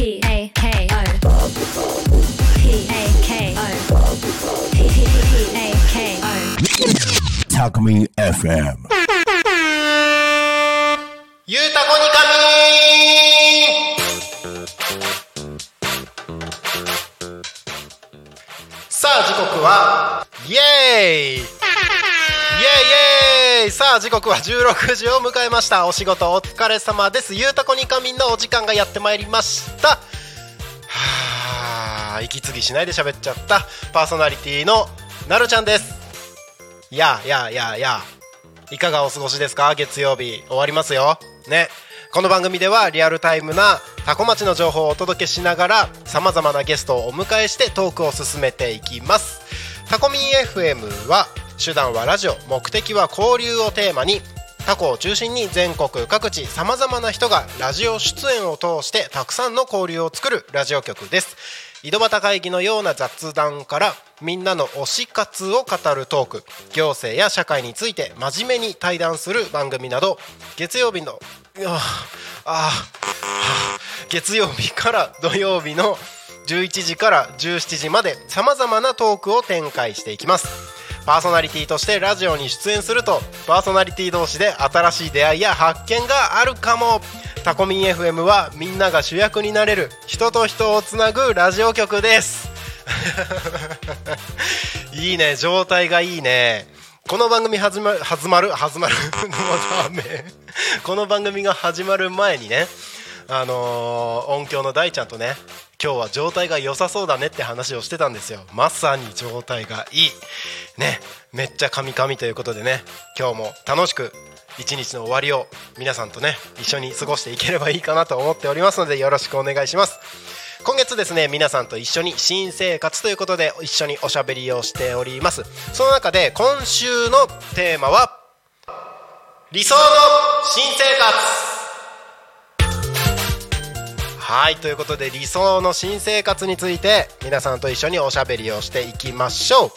P A K O P A K O P A K O Talk Me FM. ゆうたこにかみさあ時刻はイエーイ！イエーイイエーイさあ時刻は16時を迎えました。お仕事お疲れ様です。ゆうたこにかみんのお時間がやってまいりました。はあ息継ぎしないで喋っちゃった。パーソナリティのなるちゃんです。やあやあやあやあ。いかがお過ごしですか？月曜日。終わりますよ。ね。この番組ではリアルタイムなタコ町の情報をお届けしながらさまざまなゲストをお迎えしてトークを進めていきます。タコミン FM は手段はラジオ目的は交流をテーマにタコを中心に全国各地さまざまな人がラジオ出演を通してたくさんの交流を作るラジオ局です。井戸端会議のような雑談からみんなの推し活を語るトーク行政や社会について真面目に対談する番組など月曜日のああ月曜日から土曜日の11時から17時までさまざまなトークを展開していきます。パーソナリティとしてラジオに出演するとパーソナリティ同士で新しい出会いや発見があるかも。タコミン FM はみんなが主役になれる人と人をつなぐラジオ局です。いいね状態がいいね。この番組始まる始まる始まるもうダメこの番組が始まる前にねあのー音響の大ちゃんとね今日は状態が良さそうだねって話をしてたんですよ。まさに状態がいい。ねめっちゃカミカミということでね。今日も楽しく一日の終わりを皆さんとね一緒に過ごしていければいいかなと思っておりますのでよろしくお願いします。今月ですね皆さんと一緒に新生活ということで一緒におしゃべりをしております。その中で今週のテーマは理想の新生活。はいということで理想の新生活について皆さんと一緒におしゃべりをしていきましょう。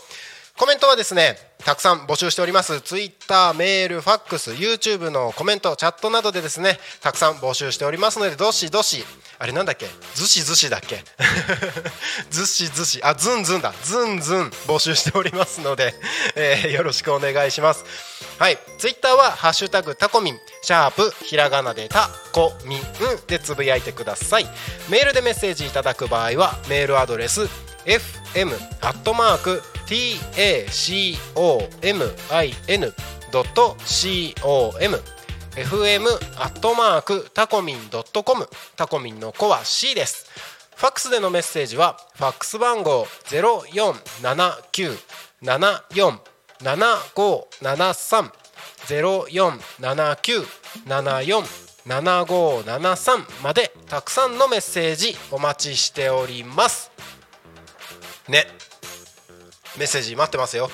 コメントはですねたくさん募集しております。ツイッターメールファックス YouTube のコメントチャットなどでですねたくさん募集しておりますのでどしどしあれなんだっけ？ずしずしだっけ？ずしずしあずんずんだ。ずんずん募集しておりますので、えーよろしくお願いします。はい。ツイッターは「ハッシュタグタコミン」シャープひらがなでタコミン。でつぶやいてください。メールでメッセージいただく場合はメールアドレス fm アットマーク tacomin.com fm アットマークタコミンドットコム。タコミンの子は C です。ファックスでのメッセージはファックス番号ゼロ四七九七四7573-0479-74-7573までたくさんのメッセージお待ちしております。ね。メッセージ待ってますよ。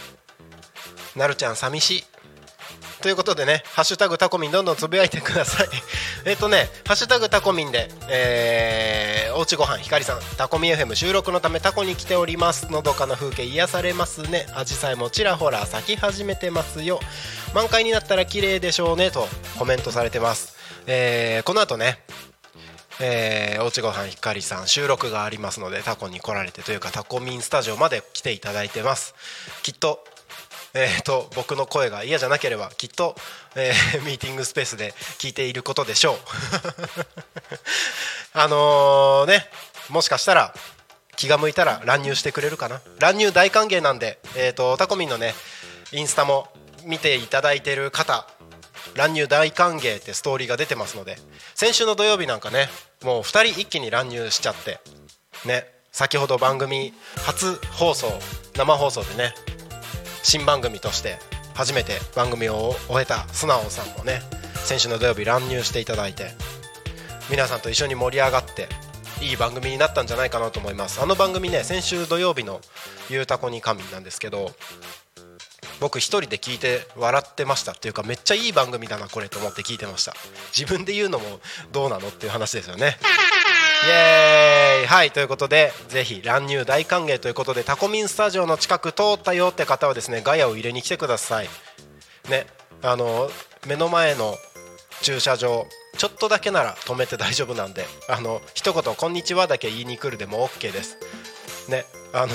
なるちゃん寂しい。ということでね「ハッシュタグタコミン」どんどんつぶやいてください。えっとね「ハッシュタグタコミンで」えー、おうちごはんひかりさんタコミ FM 収録のためタコに来ておりますのどかな風景癒されますね。アジサイもちらほら咲き始めてますよ。満開になったら綺麗でしょうねとコメントされてます。えー、この後ねえー、おうちごはんひかりさん収録がありますのでタコに来られてというかタコミンスタジオまで来ていただいてます。きっとえー、と僕の声が嫌じゃなければきっと、えー ミーティングスペースで聞いていることでしょう。あのねもしかしたら気が向いたら乱入してくれるかな。乱入大歓迎なんで、えー、とタコミンのねインスタも見ていただいてる方乱入大歓迎ってストーリーが出てますので先週の土曜日なんかねもう2人一気に乱入しちゃってね先ほど番組初放送生放送でね新番組として初めて番組を終えた素直さんもね先週の土曜日乱入していただいて皆さんと一緒に盛り上がっていい番組になったんじゃないかなと思います。あの番組ね先週土曜日の「ゆうたこに神」なんですけど僕一人で聞いて笑ってましたっていうかめっちゃいい番組だなこれと思って聞いてました。自分で言うのもどうなのっていう話ですよね。イエーイ。はいということでぜひ乱入大歓迎ということでタコミンスタジオの近く通ったよって方はですねガヤを入れに来てください。ねあの目の前の駐車場ちょっとだけなら止めて大丈夫なんであの一言「こんにちは」だけ言いに来るでも OK です。ねあの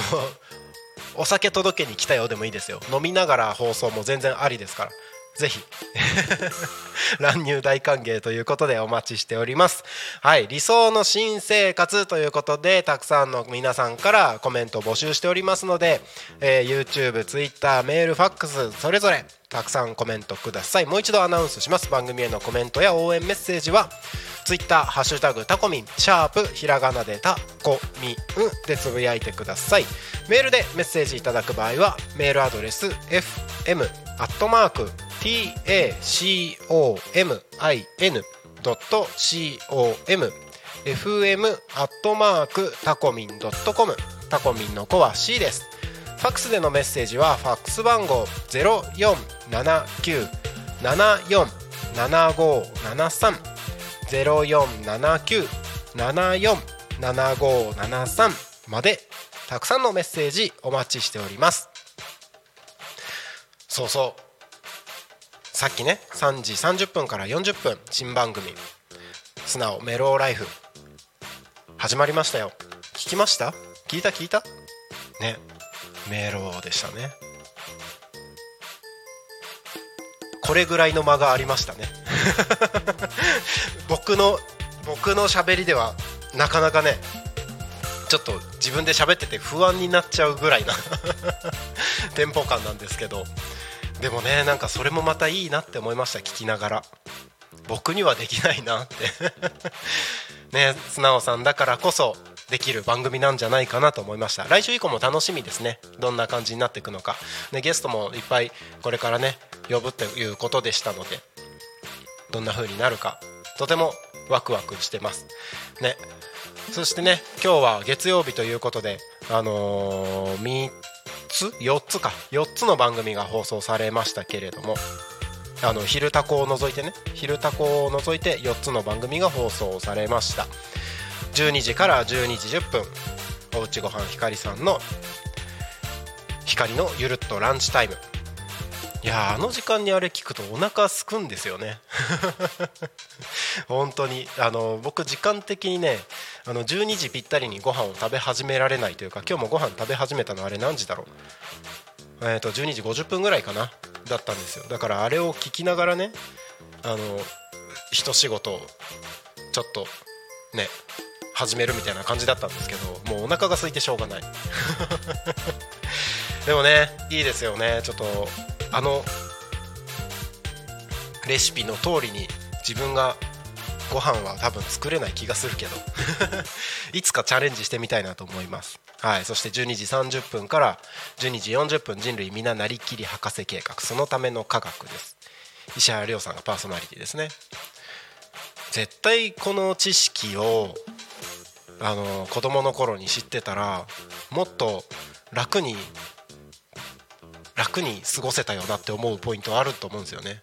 お酒届けに来たよでもいいですよ。飲みながら放送も全然ありですから。ぜひ。乱入大歓迎ということでお待ちしております。はい。理想の新生活ということでたくさんの皆さんからコメントを募集しておりますので、えー、YouTube、Twitter、メール、ファックスそれぞれたくさんコメントください。もう一度アナウンスします。番組へのコメントや応援メッセージは Twitter ハッシュタグタコミンシャープひらがなでタコミンでつぶやいてください。メールでメッセージいただく場合はメールアドレス fm アットマーク tacomin.com fm アットマークタコミン .com タコミンの子は C です。ファックスでのメッセージはファックス番号0479747573 0479747573までたくさんのメッセージお待ちしております。そうそう。さっきね3時30分から40分新番組「素直メローライフ」始まりましたよ。聞きました？聞いた？聞いた？ね。メローでしたね。これぐらいの間がありましたね。僕の僕の喋りではなかなかねちょっと自分で喋ってて不安になっちゃうぐらいな テンポ感なんですけど。でもねなんかそれもまたいいなって思いました聞きながら。僕にはできないなって。ね素直さんだからこそできる番組なんじゃないかなと思いました。来週以降も楽しみですね。どんな感じになっていくのか、ね、ゲストもいっぱいこれからね呼ぶということでしたので。どんな風になるか。とてもワクワクしてます。ね。そしてね今日は月曜日ということであのー、つ4つか。4つの番組が放送されましたけれどもあの昼タコを除いてね。昼タコを除いて4つの番組が放送されました。12時から12時10分おうちごはんひかりさんの光のゆるっとランチタイム。いやあの時間にあれ聞くとお腹すくんですよね。本当に。あの僕時間的にねあの12時ぴったりにご飯を食べ始められないというか今日もご飯食べ始めたのあれ何時だろう。え、と12時50分ぐらいかなだったんですよ。だからあれを聞きながらねあの一仕事ちょっとね始めるみたいな感じだったんですけどもうお腹が空いてしょうがない。でもねいいですよね。ちょっとあのレシピの通りに自分がご飯は多分作れない気がするけど いつかチャレンジしてみたいなと思います。はい。そして12時30分から12時40分人類皆なりきり博士計画。そのための科学です。石原亮さんがパーソナリティですね。絶対この知識をあの子供の頃に知ってたらもっと楽に楽に過ごせたよなって思うポイントはあると思うんですよね。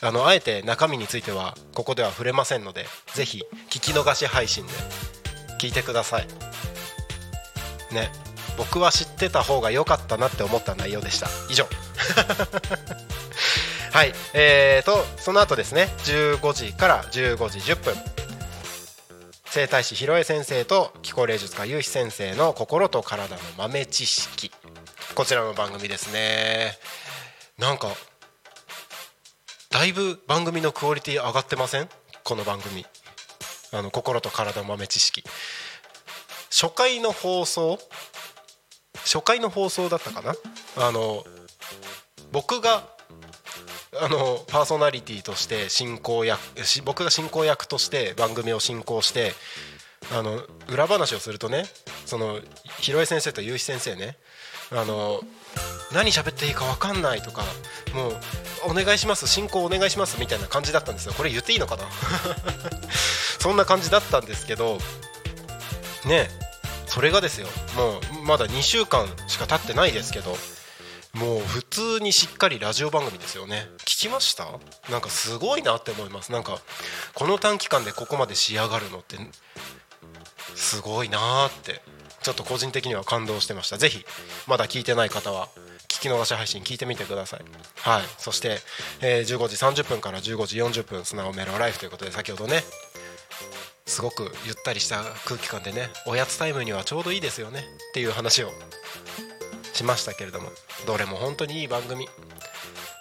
あのあえて中身についてはここでは触れませんのでぜひ聞き逃し配信で聞いてください。ね僕は知ってた方が良かったなって思った内容でした。以上。はいえーとその後ですね15時から15時10分。整体師ひろえ先生と気候霊術家ゆうひ先生の心と体の豆知識。こちらの番組ですね。なんかだいぶ番組のクオリティ上がってません？この番組。あの心と体豆知識。初回の放送初回の放送だったかな？あの僕があのパーソナリティとして進行役僕が進行役として番組を進行してあの裏話をするとねその広江先生と結城先生ねあの何喋っていいか分かんないとかもうお願いします進行お願いしますみたいな感じだったんですよ。これ言っていいのかな？そんな感じだったんですけどねそれがですよ。もうまだ2週間しか経ってないですけどもう普通にしっかりラジオ番組ですよね。聞きました？なんかすごいなって思います。なんかこの短期間でここまで仕上がるのってすごいなーって。ちょっと個人的には感動してました。ぜひまだ聞いてない方は聞き逃し配信聞いてみてください。はい。そして、えー15時30分から15時40分スナオメロライフということで先ほどねすごくゆったりした空気感でねおやつタイムにはちょうどいいですよねっていう話をしましたけれどもどれも本当にいい番組。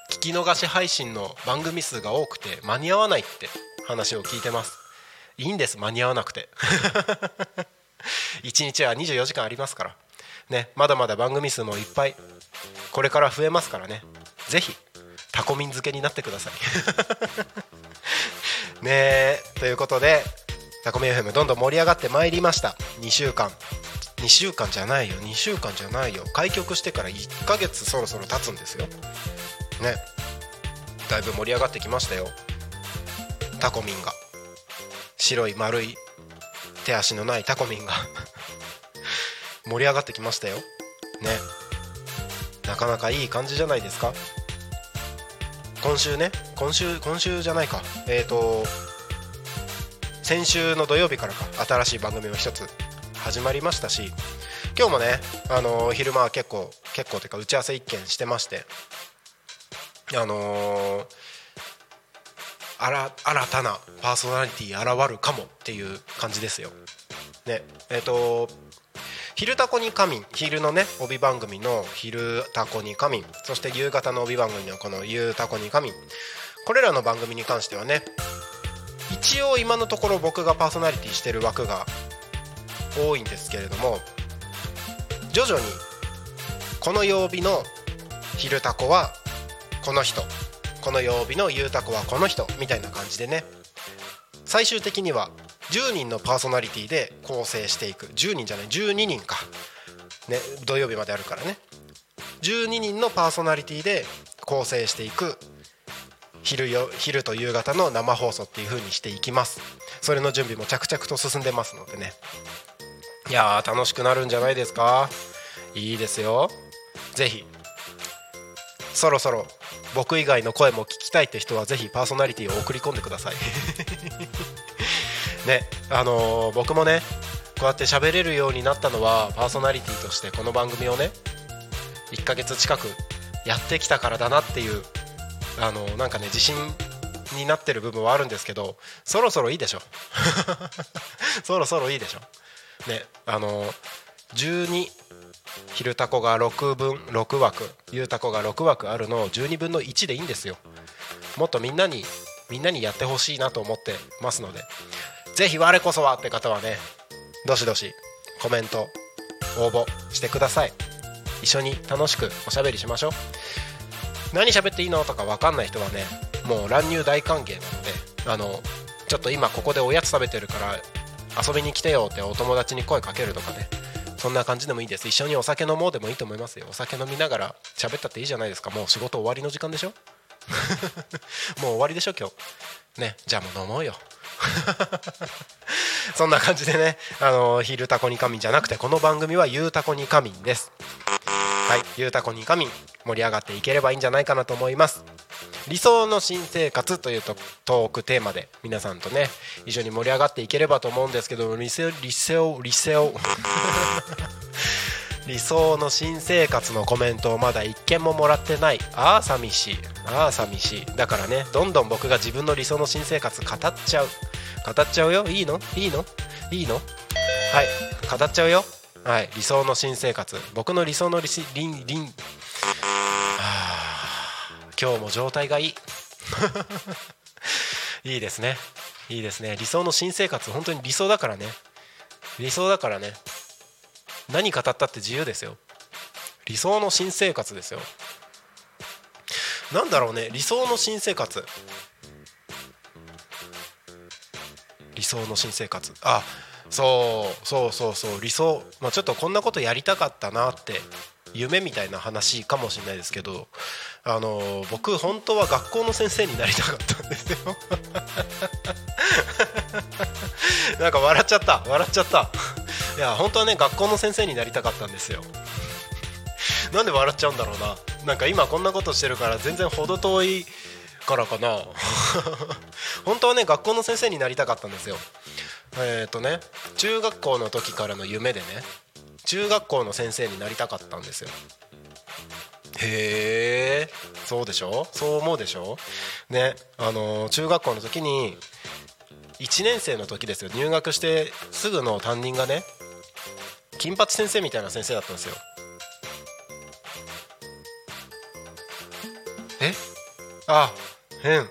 聞き逃し配信の番組数が多くて間に合わないって話を聞いてます。いいんです。間に合わなくて。1日は24時間ありますから。ねまだまだ番組数もいっぱいこれから増えますからね。ぜひタコミン漬けになってください。ねえということでタコミン FM どんどん盛り上がってまいりました。2週間。2週間じゃないよ。2週間じゃないよ。開局してから1ヶ月そろそろ経つんですよ。ね。だいぶ盛り上がってきましたよ。タコミンが。白い丸い手足のないタコミンが。盛り上がってきましたよ。ね。なかなかいい感じじゃないですか。今週ね。今週今週じゃないか。えっ、ー、と先週の土曜日からか。新しい番組も一つ始まりましたし。今日もね、あのー昼間は結構結構というか打ち合わせ一件してまして。あのー新たなパーソナリティ現るかもっていう感じですよ。ねえっ、と「昼タコに仮眠」昼のね帯番組の「昼タコに仮眠」そして夕方の帯番組のこの「夕タコに仮眠」これらの番組に関してはね一応今のところ僕がパーソナリティしてる枠が多いんですけれども徐々にこの曜日の「昼タコ」はこの人この曜日の「ゆうたこ」はこの人みたいな感じでね。最終的には10人のパーソナリティで構成していく。10人じゃない。12人か、ね、土曜日まであるからね。12人のパーソナリティで構成していく。昼よ昼と夕方の生放送っていう風にしていきます。それの準備も着々と進んでますのでね。いやー楽しくなるんじゃないですか。いいですよ。ぜひそろそろ僕以外の声も聞きたいって人はぜひパーソナリティを送り込んでください。ねあのー僕もねこうやって喋れるようになったのはパーソナリティとしてこの番組をね1ヶ月近くやってきたからだなっていうあのーなんかね自信になってる部分はあるんですけどそろそろいいでしょ。そろそろいいでしょ。ねあのー12昼タコが6分6枠。ゆうたこが6枠あるのを12分の1でいいんですよ。もっとみんなにみんなにやってほしいなと思ってますので。ぜひ我こそはって方はねどしどしコメント応募してください。一緒に楽しくおしゃべりしましょう。何喋っていいのとか分かんない人はねもう乱入大歓迎なのであのちょっと今ここでおやつ食べてるから遊びに来てよってお友達に声かけるとかね。そんな感じでもいいです。一緒にお酒飲もうでもいいと思いますよ。お酒飲みながら喋ったっていいじゃないですか。もう仕事終わりの時間でしょ？もう終わりでしょ今日？ねじゃあもう飲もうよ。そんな感じでねあの昼タコに仮眠じゃなくてこの番組はゆうたこに仮眠です。はいゆうたこに仮眠盛り上がっていければいいんじゃないかなと思います。理想の新生活というとトークテーマで皆さんとね一緒に盛り上がっていければと思うんですけど理想理想理想理想の新生活のコメントをまだ一件ももらってない。ああ寂しい。ああ寂しい。だからねどんどん僕が自分の理想の新生活語っちゃう。語っちゃうよ。いいの？いいの？いいの？はい。語っちゃうよ。はい。理想の新生活。僕の理想の理しりんりん今日も状態がいい。いいですね。いいですね。理想の新生活本当に理想だからね。理想だからね。何語ったって自由ですよ。理想の新生活ですよ。なんだろうね。理想の新生活。理想の新生活。あそうそうそうそう。理想、まあ、ちょっとこんなことやりたかったなって夢みたいな話かもしれないですけどあの僕本当は学校の先生になりたかったんですよ。なんか笑っちゃった。笑っちゃった。いや本当はね学校の先生になりたかったんですよ。なんで笑っちゃうんだろうな。なんか今こんなことしてるから全然程遠いからかな。本当はね学校の先生になりたかったんですよ。えっ、ー、とね中学校の時からの夢でね中学校の先生になりたかったんですよ。へえそうでしょ？そう思うでしょ？ねあの中学校の時に1年生の時ですよ。入学してすぐの担任がね金八先生みたいな先生だったんですよ。え？あ変うん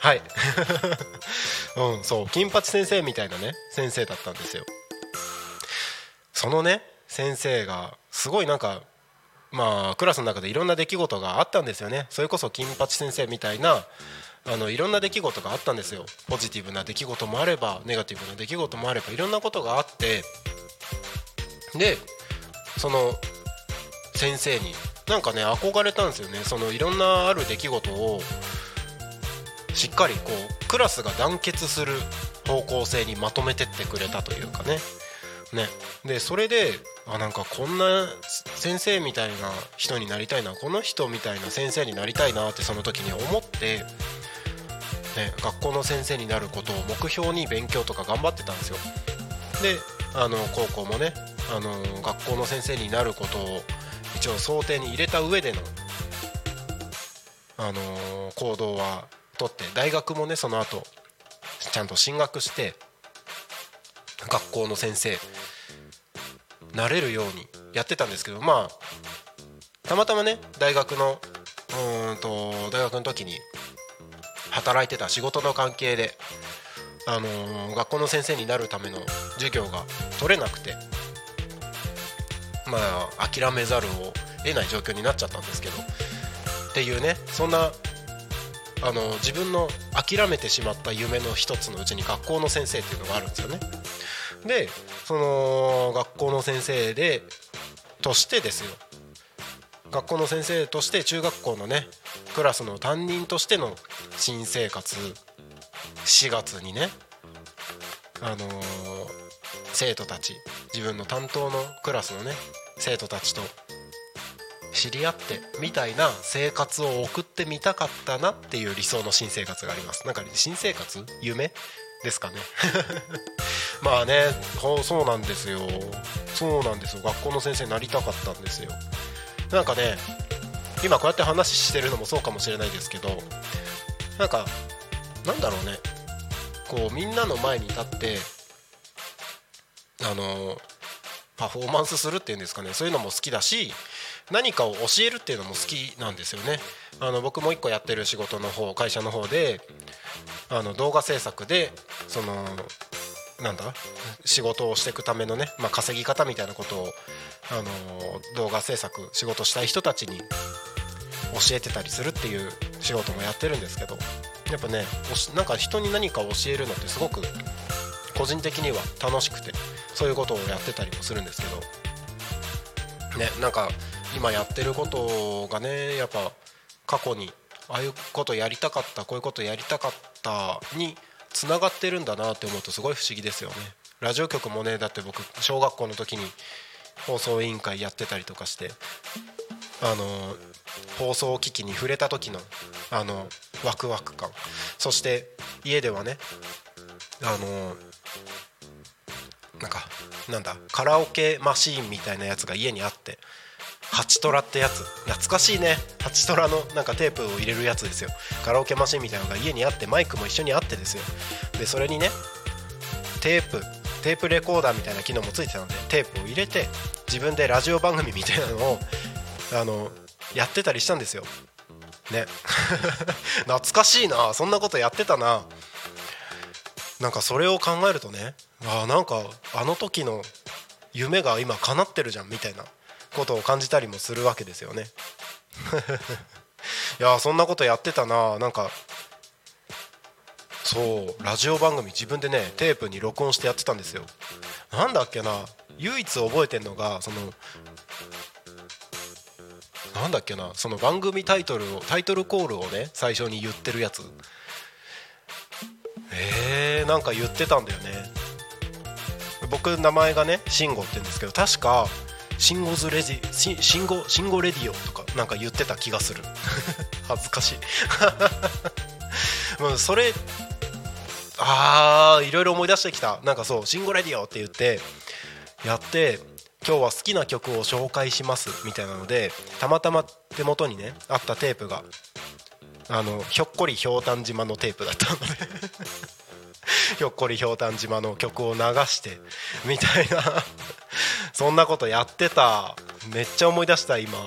はい。うんそう。金八先生みたいなね先生だったんですよ。そのね先生がすごいなんかまあクラスの中でいろんな出来事があったんですよね。それこそ金八先生みたいなあのいろんな出来事があったんですよ。ポジティブな出来事もあればネガティブな出来事もあればいろんなことがあって。でその先生になんかね憧れたんですよね。そのいろんなある出来事をしっかりこうクラスが団結する方向性にまとめてってくれたというかね。ね。でそれであなんかこんな先生みたいな人になりたいなこの人みたいな先生になりたいなってその時に思って、ね、学校の先生になることを目標に勉強とか頑張ってたんですよ。であの高校もねあの学校の先生になることを一応想定に入れた上でのあの行動は取って大学もねその後ちゃんと進学して学校の先生なれるようにやってたんですけどまあたまたまね大学のうんと大学の時に働いてた仕事の関係で、あのー学校の先生になるための授業が取れなくてまあ諦めざるを得ない状況になっちゃったんですけどっていうねそんなあの自分の諦めてしまった夢の一つのうちに学校の先生っていうのがあるんですよね。でその学校の先生でとしてですよ。学校の先生として中学校のねクラスの担任としての新生活4月にねあのー生徒たち自分の担当のクラスのね生徒たちと知り合ってみたいな生活を送ってみたかったなっていう理想の新生活があります。なんか新生活？夢？ですかね。まあねそうなんですよ。そうなんですよ。学校の先生になりたかったんですよ。なんかね今こうやって話してるのもそうかもしれないですけどなんかなんだろうね。こうみんなの前に立ってあのパフォーマンスするっていうんですかね。そういうのも好きだし何かを教えるっていうのも好きなんですよね。あの僕も一個やってる仕事の方会社の方であの動画制作でそのなんだ？仕事をしていくためのね、まあ、稼ぎ方みたいなことをあの動画制作仕事したい人たちに教えてたりするっていう仕事もやってるんですけどやっぱねなんか人に何か教えるのってすごく個人的には楽しくてそういうことをやってたりもするんですけどねなんか今やってることがねやっぱ過去にああいうことやりたかったこういうことやりたかったにつながってるんだなって思うとすごい不思議ですよね。ラジオ局もねだって僕小学校の時に放送委員会やってたりとかしてあの放送機器に触れた時のあのワクワク感。そして家ではねあのなんかなんだカラオケマシーンみたいなやつが家にあってハチトラってやつ。懐かしいね。ハチトラのなんかテープを入れるやつですよ。カラオケマシンみたいなのが家にあってマイクも一緒にあってですよ。でそれにねテープテープレコーダーみたいな機能もついてたのでテープを入れて自分でラジオ番組みたいなのをあのやってたりしたんですよ。ね。懐かしいな。そんなことやってたな。なんかそれを考えるとねあなんかあの時の夢が今叶ってるじゃんみたいな。ことを感じたりもするわけですよね。いやそんなことやってたな。なんかそうラジオ番組自分でねテープに録音してやってたんですよ。なんだっけな。唯一覚えてんのがそのなんだっけな。その番組タイトルをタイトルコールをね最初に言ってるやつ。えー、なんか言ってたんだよね。僕名前がね慎吾って言うんですけど確かシンゴズレディシシンゴシンゴレディオとかなんか言ってた気がする。恥ずかしい。も うそれあーいろいろ思い出してきた。なんかそう「シンゴレディオ」って言ってやって今日は好きな曲を紹介しますみたいなのでたまたま手元にねあったテープがあのひょっこりひょうたん島のテープだったので。ひょっこりひょうたん島の曲を流してみたいな。そんなことやってた。めっちゃ思い出した今。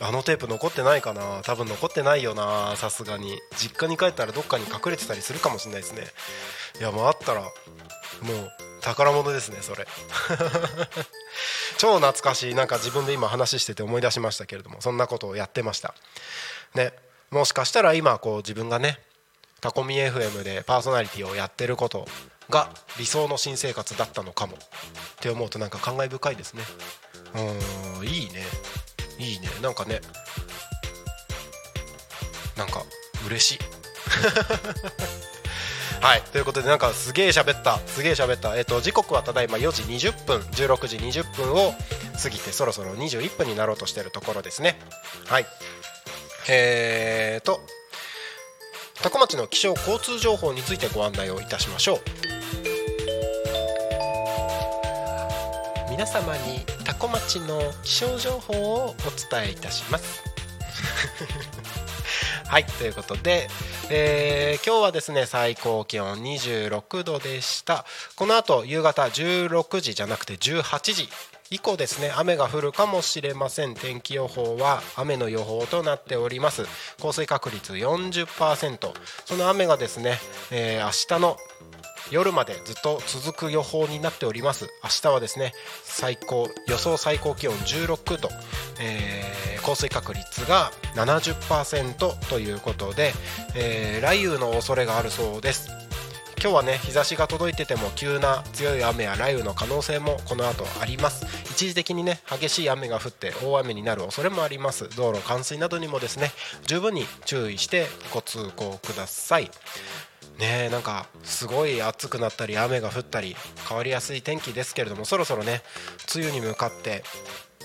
あのテープ残ってないかな。多分残ってないよなさすがに。実家に帰ったらどっかに隠れてたりするかもしれないですね。いやもうあったらもう宝物ですねそれ。超懐かしい。なんか自分で今話してて思い出しましたけれどもそんなことをやってました。ね。もしかしたら今こう自分がねタコミ FM でパーソナリティをやってることが理想の新生活だったのかもって思うとなんか感慨深いですね。うんいいね。いいね。なんかねなんか嬉しい。はい。ということでなんかすげえ喋った。すげえ喋った。えっ、と時刻はただいま4時20分。16時20分を過ぎてそろそろ21分になろうとしてるところですね。はい。えーと多古町の気象交通情報についてご案内をいたしましょう。皆様に多古町の気象情報をお伝えいたします。はいということで、えー、今日はですね最高気温26度でした。この後夕方16時じゃなくて18時。以降ですね雨が降るかもしれません。天気予報は雨の予報となっております。降水確率40%その雨がですね、えー、明日の夜までずっと続く予報になっております。明日はですね最高予想最高気温16度、えー、降水確率が70%ということで、えー、雷雨の恐れがあるそうです。今日はね日差しが届いてても急な強い雨や雷雨の可能性もこの後あります。一時的にね激しい雨が降って大雨になる恐れもあります。道路冠水などにもですね十分に注意してご通行ください。ねなんかすごい暑くなったり雨が降ったり変わりやすい天気ですけれどもそろそろね梅雨に向かって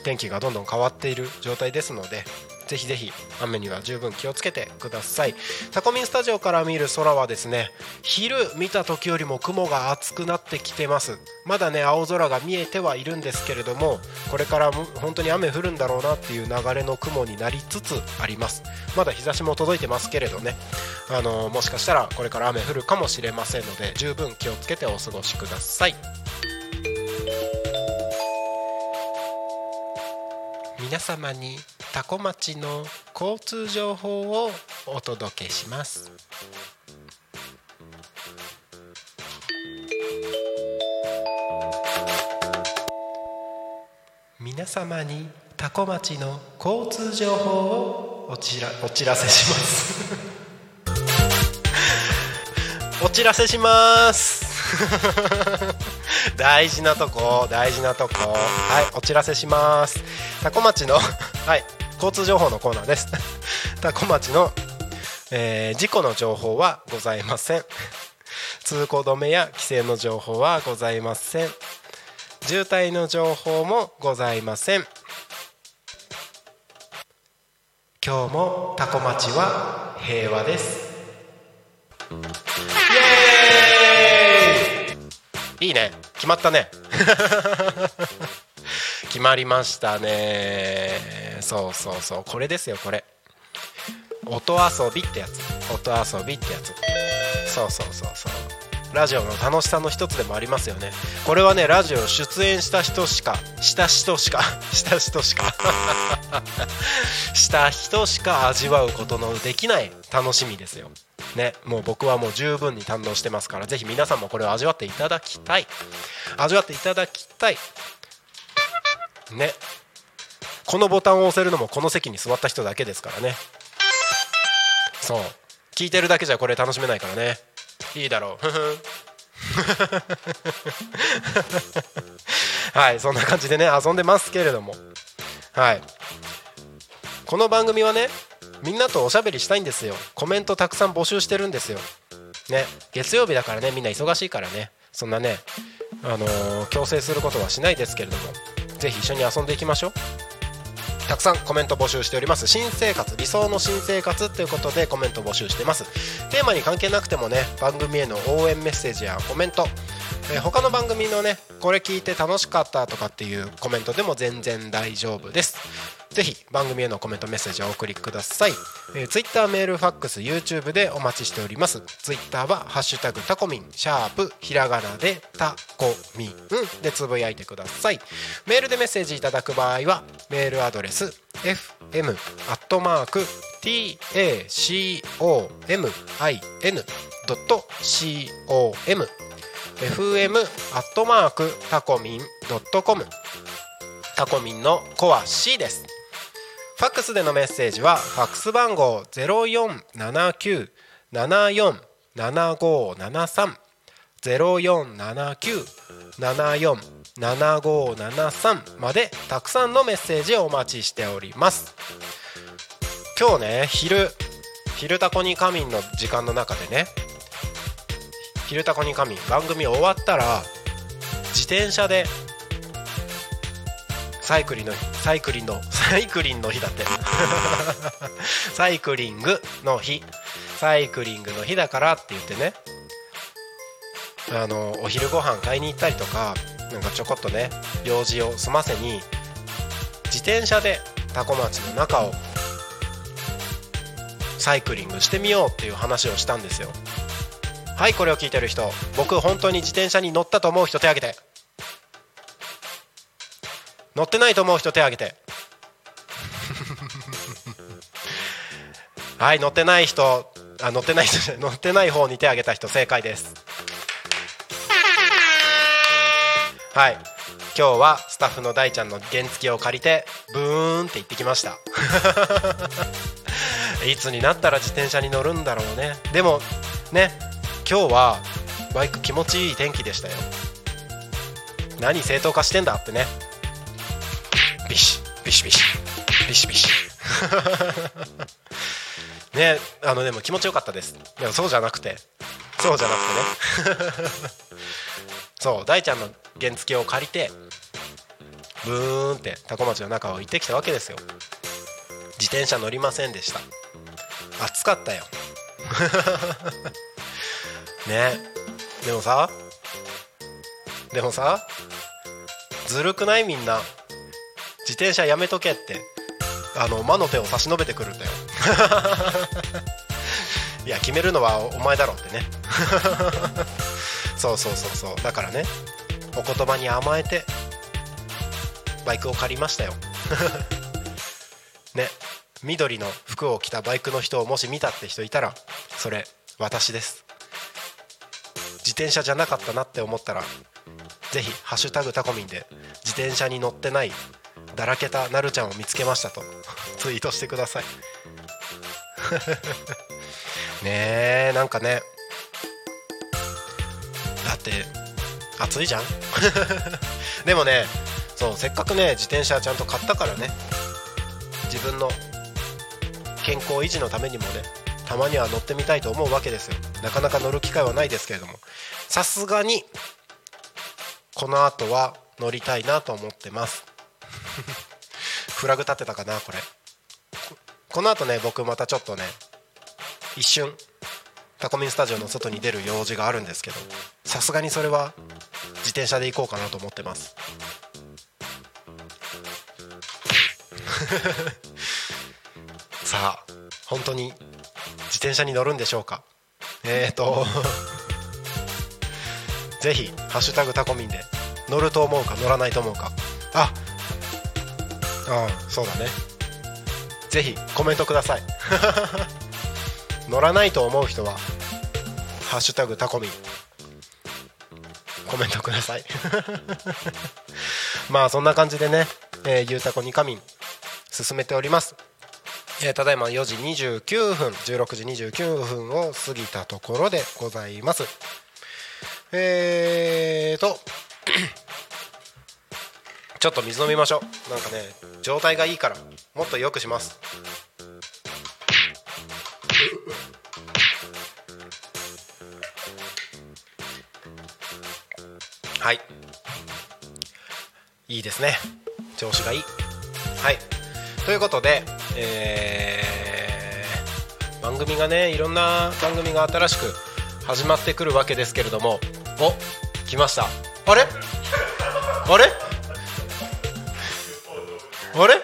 天気がどんどん変わっている状態ですのでぜひぜひ雨には十分気をつけてください。タコミンスタジオから見る空はですね昼見た時よりも雲が厚くなってきてます。まだね青空が見えてはいるんですけれどもこれから本当に雨降るんだろうなっていう流れの雲になりつつあります。まだ日差しも届いてますけれどね。あのもしかしたらこれから雨降るかもしれませんので十分気をつけてお過ごしください。皆様に多古町の交通情報をお届けします。皆様に多古町の交通情報をおちら お知らせします。お知らせします。大事なとこ大事なとこ。はいお知らせします。多古町の はい交通情報のコーナーです。多古町の、えー、事故の情報はございません。通行止めや規制の情報はございません。渋滞の情報もございません。今日も多古町は平和です。イエーイ！いいね。決まったね。決まりましたね。そうそうそう。これですよこれ。音遊びってやつ。音遊びってやつ。そうそうそうそう。ラジオの楽しさの一つでもありますよね。これはねラジオ出演した人しかした人しか した人しか した人しか味わうことのできない楽しみですよ。ねもう僕はもう十分に堪能してますからぜひ皆さんもこれを味わっていただきたい。味わっていただきたい。ね。このボタンを押せるのもこの席に座った人だけですからね。そう。聞いてるだけじゃこれ楽しめないからね。いいだろう。はいそんな感じでね遊んでますけれども。はい。この番組はねみんなとおしゃべりしたいんですよ。コメントたくさん募集してるんですよ。ね。月曜日だからねみんな忙しいからね。そんなねあのー、強制することはしないですけれども。ぜひ一緒に遊んでいきましょう。たくさんコメント募集しております。新生活理想の新生活ということでコメント募集してます。テーマに関係なくてもね番組への応援メッセージやコメントえー他の番組のねこれ聞いて楽しかったとかっていうコメントでも全然大丈夫です。ぜひ番組へのコメントメッセージをお送りください、えー、Twitter メールファックス YouTube でお待ちしております。Twitter は「ハッシュタグタコミン」シャープひらがなでタコミンでつぶやいてください。メールでメッセージいただく場合はメールアドレス fm アットマーク tacomin.com fm アットマークタコミン .com タコミンのコア C です。ファックスでのメッセージはファックス番号0479747573 0479747573までたくさんのメッセージをお待ちしております。今日ね昼「昼タコに仮眠」の時間の中でね「昼タコに仮眠」番組終わったら自転車でサイクリンのサイクリンのサイクリンの日だって。サイクリングの日。サイクリングの日だからって言ってね。あのお昼ご飯買いに行ったりとかなんかちょこっとね用事を済ませに自転車で多古町の中をサイクリングしてみようっていう話をしたんですよ。はいこれを聞いてる人。僕本当に自転車に乗ったと思う人手挙げて。乗ってないと思う人手挙げて。はい乗ってない人あ乗ってない人乗ってない方に手挙げた人正解です。はい今日はスタッフの大ちゃんの原付を借りてブーンって行ってきました。いつになったら自転車に乗るんだろうね。でもね今日はバイク気持ちいい天気でしたよ。何正当化してんだってね。ビシビシビシ。ビシビシ。ねあのでも気持ちよかったです。でもそうじゃなくて。そうじゃなくてね。そう大ちゃんの原付を借りてブーンって多古町の中を行ってきたわけですよ。自転車乗りませんでした。暑かったよ。ね。でもさでもさずるくない？みんな。自転車やめとけって。あの魔の手を差し伸べてくるんだよ。いや決めるのはお前だろってね。そうそうそうそう。だからねお言葉に甘えてバイクを借りましたよ。ね。緑の服を着たバイクの人をもし見たって人いたらそれ私です。自転車じゃなかったなって思ったらぜひハッシュタグタコミンで自転車に乗ってないだらけたなるちゃんを見つけましたと ツイートしてください。ねえなんかね。だって暑いじゃん。でもねそうせっかくね自転車ちゃんと買ったからね自分の健康維持のためにもねたまには乗ってみたいと思うわけですよ。なかなか乗る機会はないですけれども。さすがにこの後は乗りたいなと思ってます。フラグ立てたかなこれ。この後ね僕またちょっとね一瞬タコミンスタジオの外に出る用事があるんですけどさすがにそれは自転車で行こうかなと思ってます。さあ本当に自転車に乗るんでしょうか？えーとぜひ「ハッシュタグタコミン」で乗ると思うか乗らないと思うか。ああそうだね。ぜひコメントください。乗らないと思う人は「ハッシュタグタコミン」コメントください。まあそんな感じでね「えー、ゆうたこにかみん」進めております。えーただいま4時29分16時29分を過ぎたところでございます。えーと。ちょっと水飲みましょう。なんかね状態がいいからもっと良くします。はい。いいですね。調子がいい。はい。ということで、えー番組がねいろんな番組が新しく始まってくるわけですけれどもお来ました。あれ？あれ？あれ？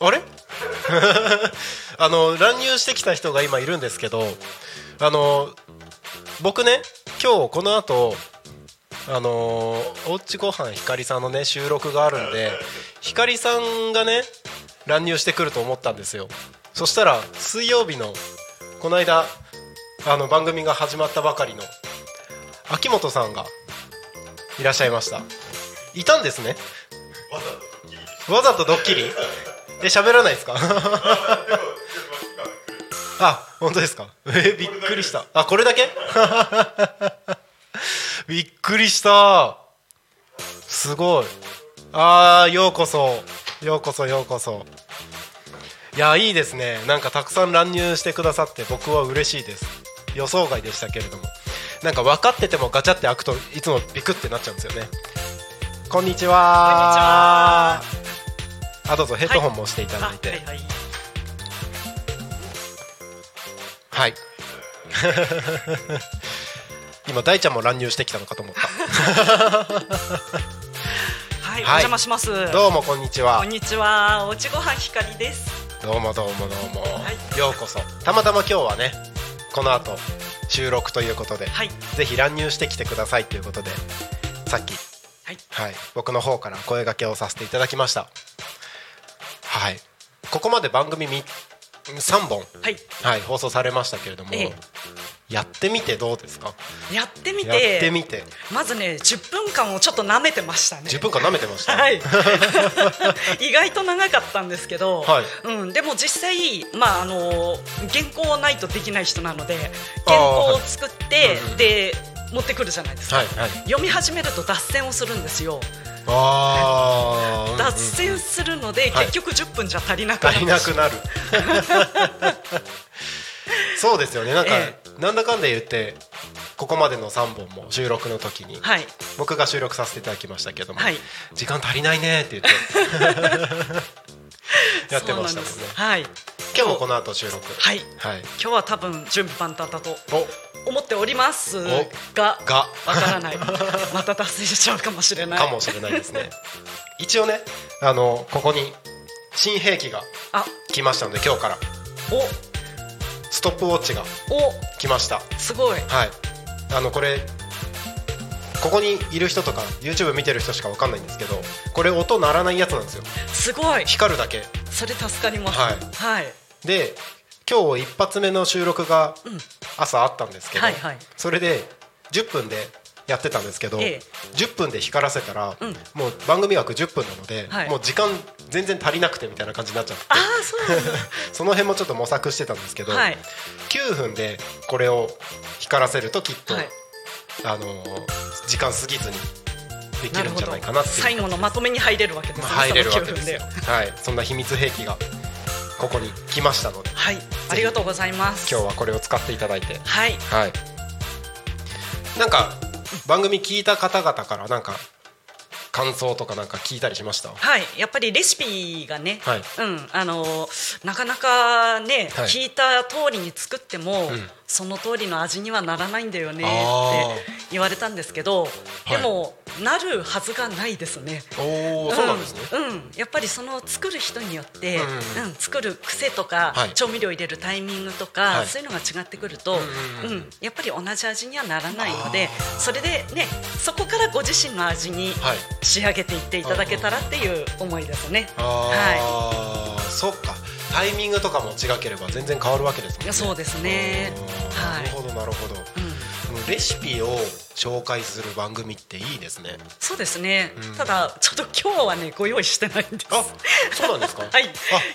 あれ？あの乱入してきた人が今いるんですけどあの僕ね今日この後あのおうちごはんひかりさんのね収録があるんでひかりさんがね乱入してくると思ったんですよ。そしたら水曜日のこの間あの番組が始まったばかりの秋元さんがいらっしゃいました。いたんですね。わざとドッキリ？え喋らないですか？あ本当ですか？えびっくりした。あこれだけ？びっくりした。すごい。あーようこそ。ようこそようこそ。いやいいですね。なんかたくさん乱入してくださって僕は嬉しいです。予想外でしたけれども。なんか分かっててもガチャって開くといつもビクってなっちゃうんですよね。こんにちは。あどうぞヘッドホンもしていただいて。はいはい。はい、今大ちゃんも乱入してきたのかと思っ はい、お邪魔します。たどうもこんにちは。こんにちは、おちごはんひかりです。どうもどうもどうも、い。ようこそ。たまたま今日はねこの後収録ということで、はい、ぜひ乱入してきてくださいということでさっき、はい、はい、僕の方から声掛けをさせていただきました。はい。ここまで番組み3本、はい、はい、放送されましたけれども、えやってみてどうですか？やってみやってて、みて。まずね、10分間をちょっと舐めてましたね。10分間舐めてました、はい、意外と長かったんですけど、はい。うん、でも実際、まああの原稿ないとできない人なので原稿を作って、うんうんで持ってくるじゃないですか、はいはい。読み始めると脱線をするんですよあー脱線するので、はい。結局10分じゃ足りなくな足るりなくなる。そうですよね。なんか、えなんだかんだ言ってここまでの3本も収録の時に、はい。僕が収録させていただきましたけども、はい。時間足りないねって言って。やってましたもんね。んはい。今日もこの後収録。はい。はい。今日は多分準備万端だと。お思っております。おがが。わからない。また達成しちゃうかもしれない。かもしれないですね。一応ねあのここに新兵器があ。来ましたので今日から。お。ストップウォッチがお。来ました。すごい。はい。あのこれここにいる人とか YouTube 見てる人しかわかんないんですけどこれ音鳴らないやつなんですよ。すごい。光るだけ。それ助かります。はい。はい。で今日一発目の収録がん。朝あったんですけど、はいはい。それで10分でやってたんですけど、ええ。10分で光らせたら、うん。もう番組枠10分なので、はい。もう時間全然足りなくてみたいな感じになっちゃって。ああそう その辺もちょっと模索してたんですけど、はい。9分でこれを光らせるときっと、はい。あのー時間過ぎずにできるんじゃないかなっていう。最後のまとめに入れるわけですねまあ入れるわけその9で。すよはい、そんな秘密兵器がここに来ましたので。はいありがとうございます。今日はこれを使っていただいて。はい。はい。なんか番組聞いた方々からなんか感想とかなんか聞いたりしました？はい、やっぱりレシピがね、はい。うん、あのなかなかね、はい。聞いた通りに作っても、んその通りの味にはならないんだよねあって言われたんですけど、はい。でもなるはずがないですね。おおそうなんですね、うん、うんやっぱりその作る人によって、ううんん。作る癖とか、はい。調味料入れるタイミングとか、はい。そういうのが違ってくると、ううんんうん。うん。やっぱり同じ味にはならないのでそれでねそこからご自身の味にはい。仕上げていっていただけたらっていう思いですね。ああ、そっかタイミングとかも違ければ全然変わるわけですもんね。そうですね。はい。なるほどなるほど、うん。レシピを紹介する番組っていいですね。そうですね、うん。ただちょっと今日はねご用意してないんです。あそうなんですか？はい。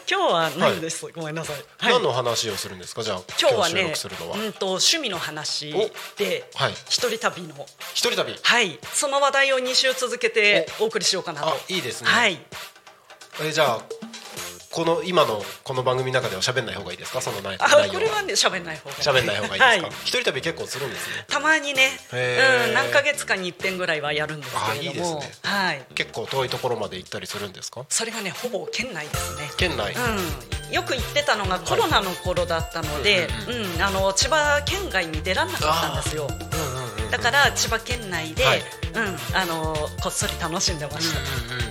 今日はないんです、ごめんなさい、はい、何の話をするんですか？じゃあ今日はね収録するのは、うんと趣味の話ではい。一人旅の。一人旅？はい。その話題を2週続けてお送りしようかなと。あいいですね。はい。えじゃあこの今のこの番組の中では喋んない方がいいですか？その内容。これはね喋んない方が喋んない方がいいですか、はい。一人旅結構するんですね。たまにね、うん、何ヶ月かに一遍ぐらいはやるんですけれども。あいいですね。はい。結構遠いところまで行ったりするんですか？それがねほぼ県内ですね。県内、うん、よく行ってたのがコロナの頃だったので、うんあの千葉県外に出らんなかったんですよ。うんうんうんうんだから千葉県内で、はい。うんあのこっそり楽しんでました、うんうんうん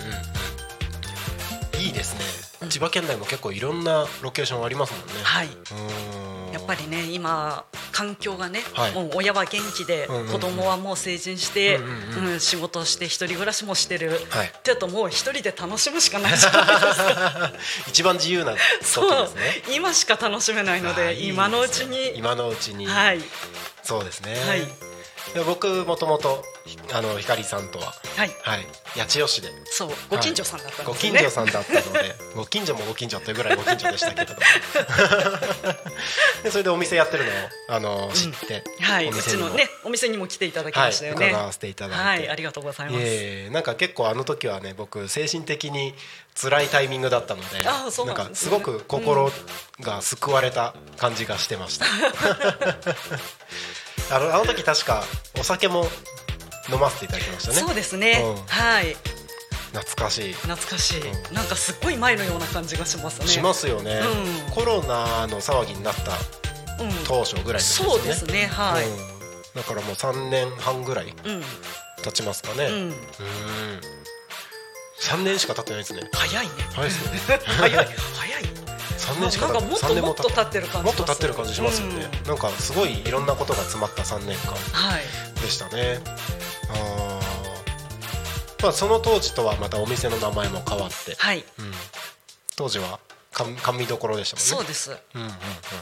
うん。いいですね、千葉県内も結構いろんなロケーションありますもんね。はい。うん。やっぱりね今環境がね、はい。もう親は元気で、うんうんうん。子供はもう成人して、うんうんうん。仕事をして一人暮らしもしてる、はい。ってやともう一人で楽しむしかない。じゃないですか一番自由な時そうですね。今しか楽しめないので今のうちに。今のうちに、はい。そうですね、はい。で僕もともとあのひかりさんとははい。はい。八千代市で。そう。ご近所さんだったんごですね、近所さんだったので ご近所もご近所っていうぐらいご近所でしたけれど でそれでお店やってるのをあの知って、はい、うお店にも。ちのねお店にも来ていただきはいましたよね。伺わせていただいて。はい、ありがとうございます。いえいえなんか結構あの時はね僕精神的に辛いタイミングだったのであそうなんかすごく心が救われた感じがしてました、あのあの時確かお酒も飲ませていただきましたね。そうですね、うん。はい、懐かしい。懐かしい、うなんかすっごい前のような感じがしますね。しますよね、うん。コロナの騒ぎになったうん、当初ぐらいですよね。そうですね、はい、うん。だからもう3年半ぐらいうん、経ちますかね。うん、うん。3年しか経ってないですね。早いね。早いですね。早い、早い。3年しかなんかもっともっと経ってる感じもっと経ってる感じしますよね、うん。なんかすごいいろんなことが詰まった3年間はい、でしたね。あー。まあその当時とはまたお店の名前も変わって、はい、うん、当時は甘甘味どころでしたもんね。そうです。うんうんうん。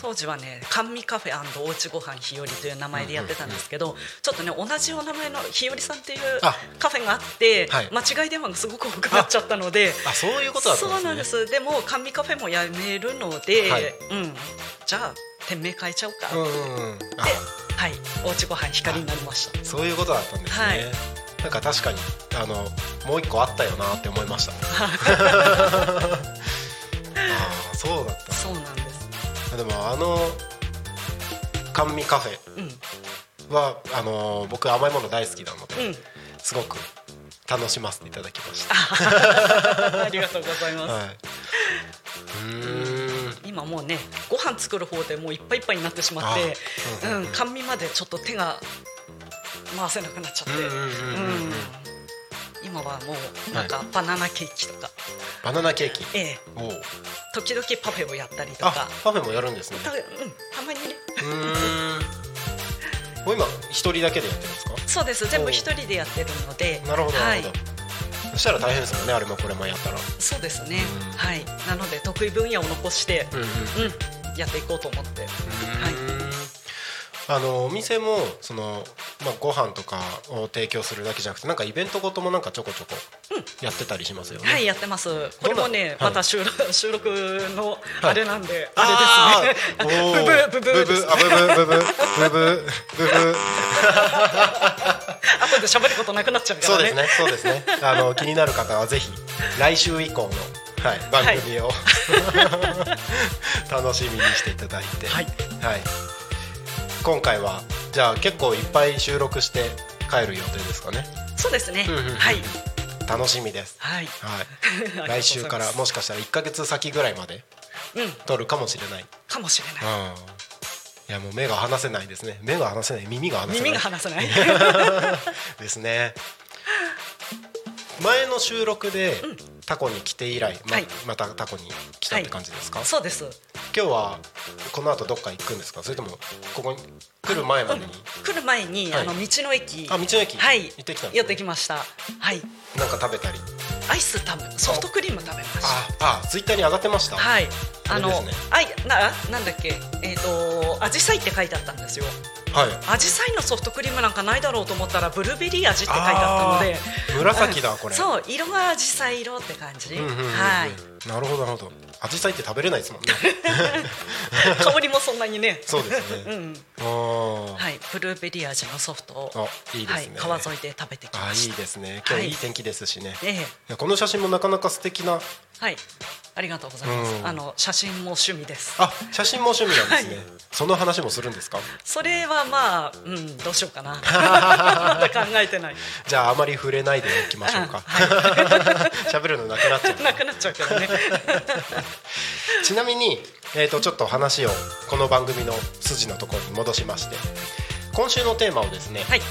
当時はね甘味カフェおうちごはん日和という名前でやってたんですけど、ちょっとね同じお名前の日和さんっていうあカフェがあって、はい。間違い電話がすごく多くなっちゃったので。あそういうことだったんですね。そうなんです。でも甘味カフェもやめるので、はい。うん、じゃあ店名変えちゃおうか。って、うんうんうん。あはい。おうちごはん光になりました。そういうことだったんですね、はい。なんか確かにあのもう一個あったよなって思いました ああそうだった。そうなんです。でもあの甘味カフうん。ェはあの僕甘いもの大好きなので、うん。すごく楽しませていただきました。あ りがとうございます、はい。うーん。今もうねご飯作る方でもういっぱいいっぱいになってしまってあうんうん甘味までちょっと手が回せなくなっちゃって。うんうんうんうんうんうん。今はもうなんかバナナケーキとか、バナナケーキ。ええ。おう。時々パフェをやったりとあか、パフェもやるんですね。たうん、たまにね。うーん。もう今一人だけでやってるんですか？そうです。全部一人でやってるので。なるほどなはい。るほど。そしたら大変ですもんねあれもこれもやったら。そうですね。うん。はい。なので得意分野を残してうんうん。うん。やっていこうと思って。はい。あのお店もその、まあ、ご飯とかを提供するだけじゃなくてなんかイベントごともなんかちょこちょこやってたりしますよね。はいやってます。これもねはい。また収録収録のはい。あれなんでああれですね。ブブブブブブあブブブブブブブブ後で喋ることなくなっちゃうからね。そうですねそうですね。あの気になる方はぜひ来週以降の、はい、番組を、楽しみにしていただいて。はい。はい、今回はじゃあ結構いっぱい収録して帰る予定ですかね？そうですね。うんうんうんはい。楽しみです、はい。はい、来週からもしかしたら1か月先ぐらいまでうん。撮るかもしれない、かもしれうん、ないいやもう目が離せないですね。目が離せない。耳が離せない。耳が離せない。ですね前の収録でタコに来て以来、まはい。またタコに来たって感じですか、そうです。今日はこの後どっか行くんですか？それともここに来る前までに？来る前にはい。あの道の駅。あ道の駅？はい。行ってきたんですね。寄ってきました。はい。なんか食べたり？アイス食べソフトクリーム食べました。ああツイッターに上がってました。はい。あのあれですね。あいななんだっけ？えっ、とアジサイって書いてあったんですよはい。アジサイのソフトクリームなんかないだろうと思ったらブルーベリー味って書いてあったので。紫だこれ。そう色がアジサイ色って感じ、うんうんうんうん。はい。なるほどなるほど。アジサイって食べれないですもんね。香りもそんなにね。そうですうねん。あー。はい。ブルーベリー味のソフトをあいいですね、はい、川沿いで食べてきあいいましたですね。今日いい天気ですしね、い、え。えやこの写真もなかなか素敵なはいありがとうございます、うん。あの写真も趣味です。あ写真も趣味なんですね、はい。その話もするんですか？それはまあうんどうしようかな。考えてない。じゃああまり触れないでおきましょうか。喋、るのなくなっちゃうなくなっちゃうけどね。ちなみに、えー、とちょっと話をこの番組の筋のところに戻しまして今週のテーマをですね、はい。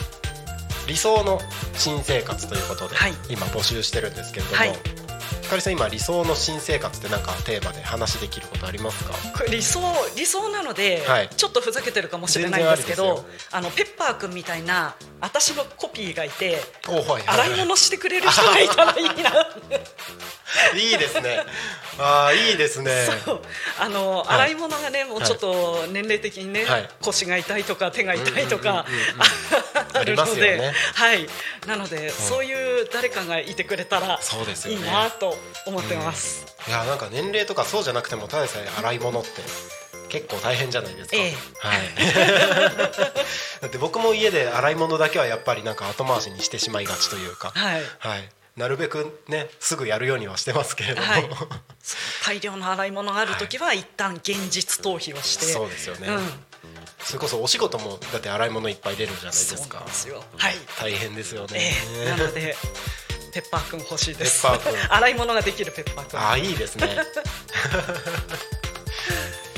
理想の新生活ということで、はい。今募集してるんですけれども、はいひかりさん今理想の新生活ってなんかテーマで話できることありますか？これ理想理想なので、はい。ちょっとふざけてるかもしれないんですけどあのペッパーくんみたいな私のコピーがいておはいはい洗い物してくれる人がいたらいいな いいですね。ああいいですね。あの、はい。洗い物がねもうちょっと年齢的にね、はい。腰が痛いとか手が痛いとかあるので、ますよね。はい。なので、そういう誰かがいてくれたらそうですよねいいなと思ってます。いやなんか年齢とかそうじゃなくてもただでさえ洗い物って結構大変じゃないですか、ええ。はい。だって僕も家で洗い物だけはやっぱりなんか後回しにしてしまいがちというか。はい。はい、なるべくねすぐやるようにはしてますけれども、はい。大量の洗い物があるときは一旦現実逃避をして、そうですよね、うん。それこそお仕事もだって洗い物いっぱい出るじゃないですそうかなんですよ。はい。大変ですよえね、え。なのでペッパーくん欲しいです。洗い物ができるペッパーくん。ああいいですね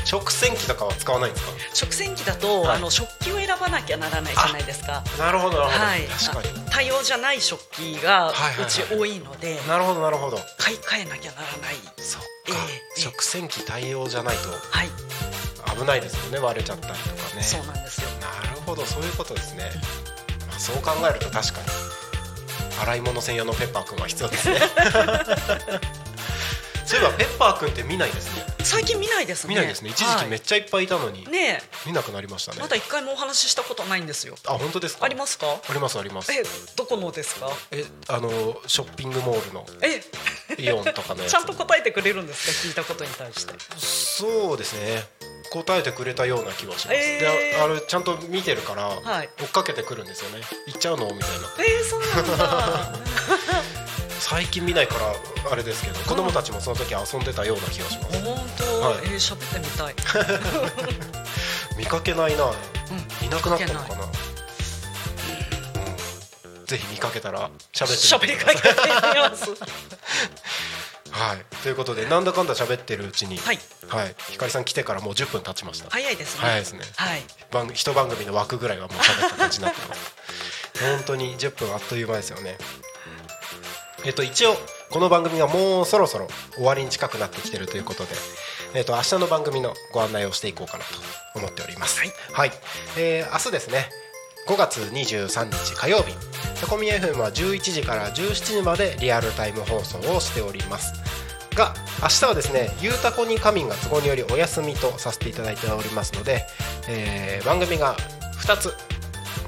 食洗機とかは使わないんですか？食洗機だと、はいあの食器を選ばなきゃならないじゃないですか。なるほどなるほど、はい。確かにあ多様じゃない食器がうち多いので、なるほどなるほど買い替えなきゃならない。そっか、ええ食洗機対応じゃないとはい。危ないですよね割れちゃったりとかねそうなんですよ。なるほどそういうことですね、まあ、そう考えると確かに洗い物専用のペッパーくんは必要ですね そういえばペッパーくんって見ないですね最近見ないですね。見ないですね一時期めっちゃいっぱいいたのに、はいね見なくなりましたえ、ねまだ一回もお話ししたことないんですよ。あ本当ですか？ありますか？ありますありますえ、どこのですか？えあのショッピングモールのえ、イオンとかの ちゃんと答えてくれるんですか？聞いたことに対して。そうですね答えてくれたような気はします、えー。でああれちゃんと見てるから、はい。追っかけてくるんですよね。行っちゃうの？みたいな。えー、そうなんだ。最近見ないからあれですけど子供たちもその時遊んでたような気がします。本当、はい。えー、喋ってみたい。見かけないな、うん。いなくなったのかな、うん。ぜひ見かけたら喋ってみてくだ喋りかけさいてみます。はい。ということでなんだかんだ喋ってるうちにはい、はい、ひかりさん来てからもう10分経ちました。早いですね。早いですね。はい。番一番組の枠ぐらいはもう喋った感じになってます。本当に10分あっという間ですよね。えっと一応この番組がもうそろそろ終わりに近くなってきてるということで、えっと明日の番組のご案内をしていこうかなと思っております。はい、えー明日ですね5月23日火曜日。タコミ FM は11時から17時までリアルタイム放送をしておりますが明日はですね「ゆうたこに仮眠が都合によりお休みとさせていただいておりますので、えー番組が2つ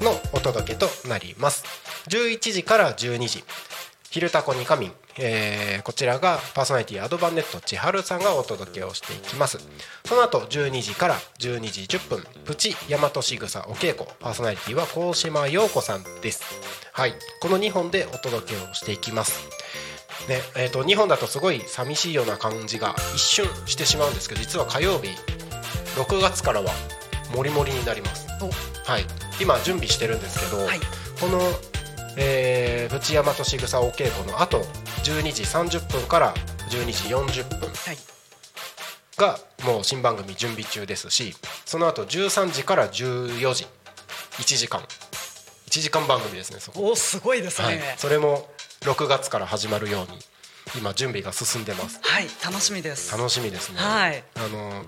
のお届けとなります。11時から12時「昼タコに仮眠」えーこちらがパーソナリティアドバンネット千春さんがお届けをしていきます。その後12時から12時10分。プチ大和しぐさお稽古。パーソナリティは高島陽子さんです。はい。この2本でお届けをしていきます。ねえー、と2本だとすごい寂しいような感じが一瞬してしまうんですけど実は火曜日6月からはモリモリになります。はい。今準備してるんですけど、はい。この、えー、プチヤマトしぐさお稽古のあと12時30分から12時40分はい。がもう新番組準備中ですしその後13時から14時1時間。1時間番組ですねそこ、おーすごいですね。ははいい、、それも6月から始まるように今準備が進んでます。楽しみです。楽しみですね、はい。あの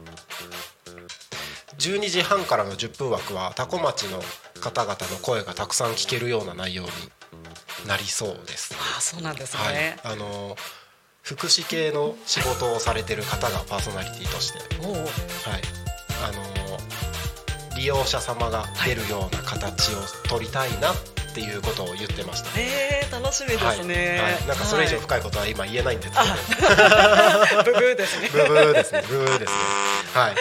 12時半からの10分枠は多古町の方々の声がたくさん聞けるような内容になりそうです。あー、そうなんですはい。ね。、あの福祉系の仕事をされてる方がパーソナリティとして、はい、あの利用者様が出るような形を取りたいなっていうことを言ってました。えー、楽しみですね。はいはい、なんかそれ以上深いことは今言えないんですけど、はい ブブーですね。ブーブーですね、ブーブーですね。はい。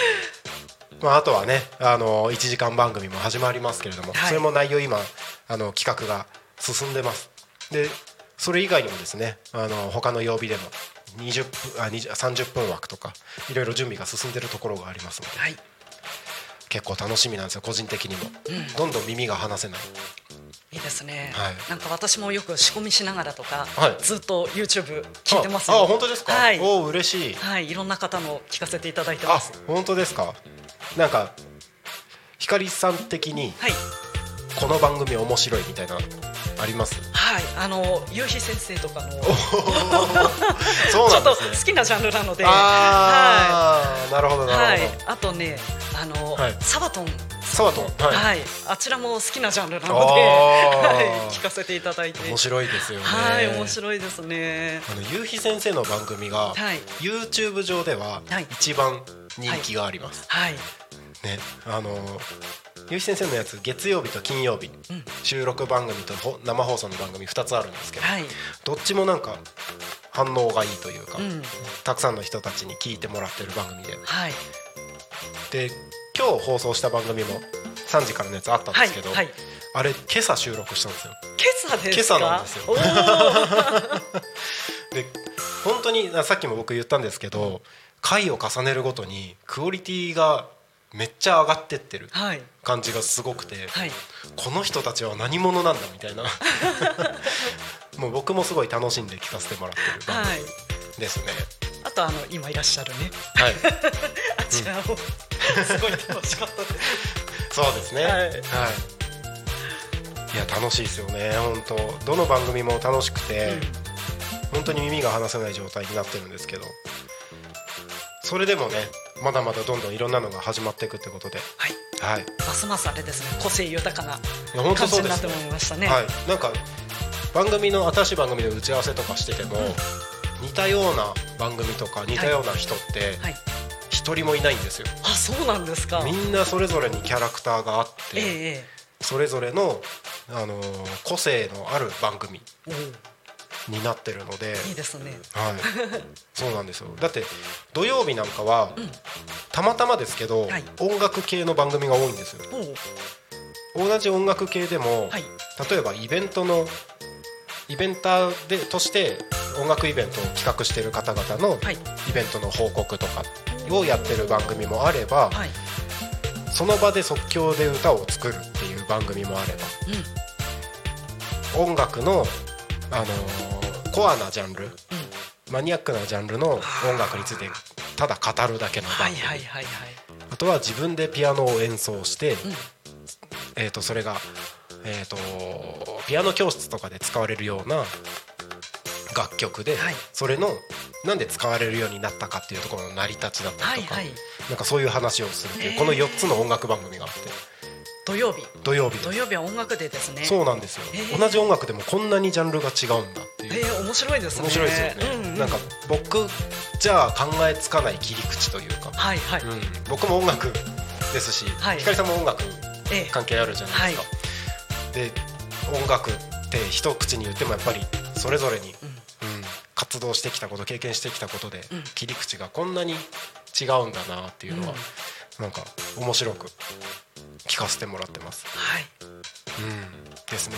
まあ、あとはね、あの1時間番組も始まりますけれども、はいそれも内容今あの企画が進んでます。で、それ以外にもですね、あの他の曜日でも20分あ20 30分枠とかいろいろ準備が進んでるところがありますので、はい。結構楽しみなんですよ個人的にも、どんどん耳が離せない。いいですね、はい。なんか私もよく仕込みしながらとか、はい。ずっと YouTube 聞いてますあ、よあ本当ですか？はい、おお嬉しい。はい、いろんな方の聞かせていただいてあます。本当ですか？なんか光さん的にはい。この番組面白いみたいなあります？はいあの夕日先生とかの そうちょっと好きなジャンルなので。ああ、なるほどなるほど、はい、あとねあの、はい。サバトン。サバトン？はい、はい、あちらも好きなジャンルなので、はい、聞かせていただいて。面白いですよね。はい面白いですね。あの夕日先生の番組が、はい。YouTube 上でははい。一番人気があります、はい。ね。あの夕日先生のやつ月曜日と金曜日、うん。収録番組とほ生放送の番組2つあるんですけど、はい。どっちもなんか反応がいいというか、うん。たくさんの人たちに聞いてもらってる番組で。はい。で今日放送した番組も3時からのやつあったんはいですけど、はいあれ今朝収録したんですよ。今朝ですか？今朝なんですよ。で本当にあさっきも僕言ったんですけど回を重ねるごとにクオリティがめっちゃ上がってってるはい。感じがすごくて、はい。この人たちは何者なんだみたいな。もう僕もすごい楽しんで聞かせてもらってる番はい。組ですね。あとあの今いらっしゃるね。はい、あちらも すごい楽しかったです。そうですね。はい。い。や楽しいですよね。本当どの番組も楽しくて、本当に耳が離せない状態になってるんですけど。それでもねまだまだどんどんいろんなのが始まっていくってことで。はい。はい。いますますあれですね。個性豊かな感じになって思いましたね。はい。なんか番組の新しい番組の打ち合わせとかしてても、似たような番組とか似たような人ってはい一人もいないんですよ、あそうなんですか。みんなそれぞれにキャラクターがあって、えええそれぞれの、あのー個性のある番組になってるので、いいですね。はい、そうなんですよ。だって土曜日なんかは、たまたまですけど、はい。音楽系の番組が多いんですよ。お同じ音楽系でも、はい。例えばイベントのイベンターでとして音楽イベントを企画している方々のはい。イベントの報告とかをやってる番組もあれば、はい。その場で即興で歌を作るっていう番組もあれば、音楽の、あのーコアなジャンルうん。うんマニアックなジャンルの音楽についてただ語るだけのは番組、あとは自分でピアノを演奏して、ん。えー、とそれが、えー、とピアノ教室とかで使われるような楽曲で、はい。それのなんで使われるようになったかっていうところの成り立ちだったりとか、はいはい。なんかそういう話をするっていうこの4つの音楽番組があって。土曜日。土曜日で土曜日は音楽デーですね。そうなんですよ、同じ音楽でもこんなにジャンルが違うんだっていう。えー、面白いですね。面白いですよね、うんうん、なんか僕じゃあ考えつかない切り口というか、はいはい、うん、僕も音楽ですし、はい。ひかりさんも音楽ええ。関係あるじゃないですか、で音楽って一口に言ってもやっぱりそれぞれに、うん。うん活動してきたこと経験してきたことで、うん。切り口がこんなに違うんだなっていうのは、なんか面白く聞かせてもらってます。はい。うん、ですね。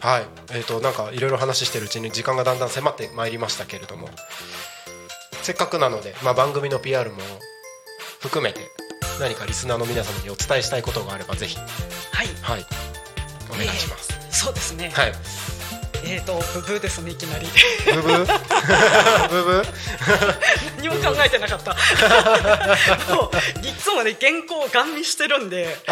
はい、えっ、となんかいろいろ話してるうちに時間がだんだん迫ってまいりましたけれども、せっかくなので、まあ、番組の PR も含めて何かリスナーの皆様にお伝えしたいことがあればぜひ。はい。はいお願いします。そうですね、はい。えっ、ー、とブブーですねいきなり。ブブー？ブブー？何も考えてなかった。もういつもね原稿をガン見してるんでもうそう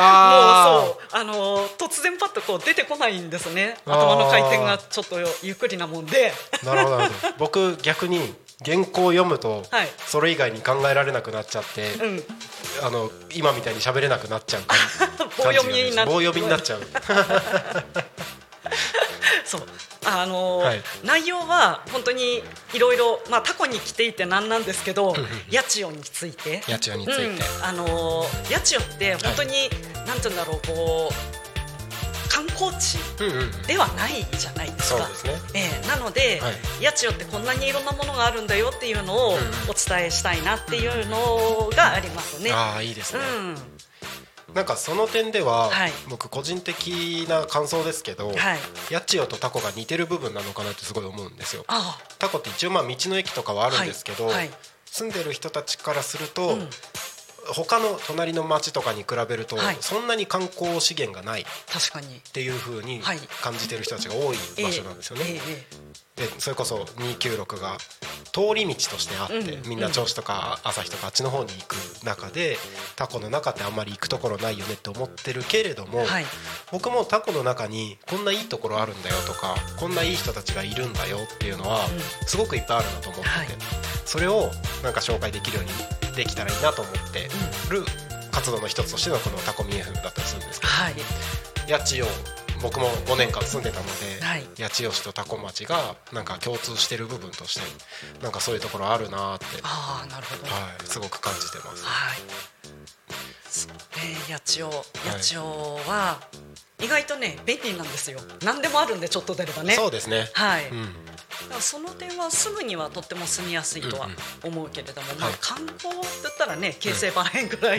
あのー突然パッとこう出てこないんですね。頭の回転がちょっとゆっくりなもんで。なるほど。僕逆に原稿を読むと、はい。それ以外に考えられなくなっちゃって、うん。あの今みたいに喋れなくなっちゃう感棒読みになっ棒読みになっちゃう。そう。あのーはい。内容は本当にいろいろまあタコに来ていてなんなんですけど八千代について。八千代について。うん、あのー八千代って本当に、なんて言うんだろうこう観光地。ではないじゃないですか。ええなので、はい八千代ってこんなにいろんなものがあるんだよっていうのをお伝えしたいなっていうのがありますね。ああいいですうね。ん、なんかその点では、はい僕個人的な感想ですけど、はい。八千代とタコが似てる部分なのかなってすごい思うんですよ。あタコって一応まあ道の駅とかはあるんですけど、はいはい住んでる人たちからすると、うん他の隣の町とかに比べると、はいそんなに観光資源がないっ確かに。ていう風にはい感じてる人たちが多い場所なんですよね。でそれこそ296が通り道としてあって、うんみんな銚子とか旭とかあっちの方に行く中でタコの中ってあんまり行くところないよねって思ってるけれども、はい。僕もタコの中にこんないいところあるんだよとかこんないい人たちがいるんだよっていうのはうすごくいっぱいあるなと思ってて、はい。それをなんか紹介できるようにできたらいいなと思ってる活動の一つとしてのこのタコミ FM だったりするんですけどはい。八千代僕も5年間住んでたので、はい八千代市とタコ町がなんか共通してる部分としてなんかそういうところあるなーって、ああなるほどはい、すごく感じてます。はい。そうね、八千代、八千代は意外とね便利なんですよ。何でもあるんでちょっと出ればね。そうですね、はい。うん。だその点はすぐにはとっても住みやすいとは思うけれども、まあはい観光って言ったらね京成バラ園ぐらい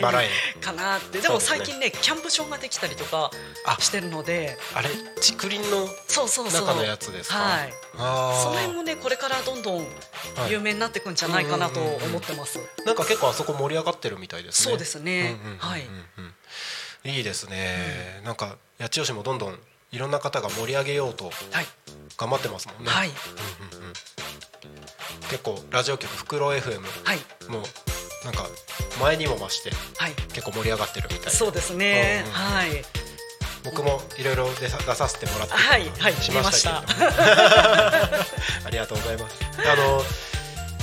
かなって。でも最近ねキャンプ場ができたりとかあ。してるので、あれ竹林の。中のやつですか？はい。その辺もねこれからどんどん有名になっていくんじゃないかなと思ってます。なんか結構あそこ盛り上がってるみたいですね。そうですね。うんうんうんうん。はいいいですね、なんか八千代市もどんどんいろんな方が盛り上げようとはい。頑張ってますもんね、はい。うんうんうん結構ラジオ局フクロウ FM はい。もなんか前にも増してはい。結構盛り上がってるみたいでそうですね。うんうんはい。僕もいろいろ出さ出させてもらってはいはいしましたけれども ありがとうございますあの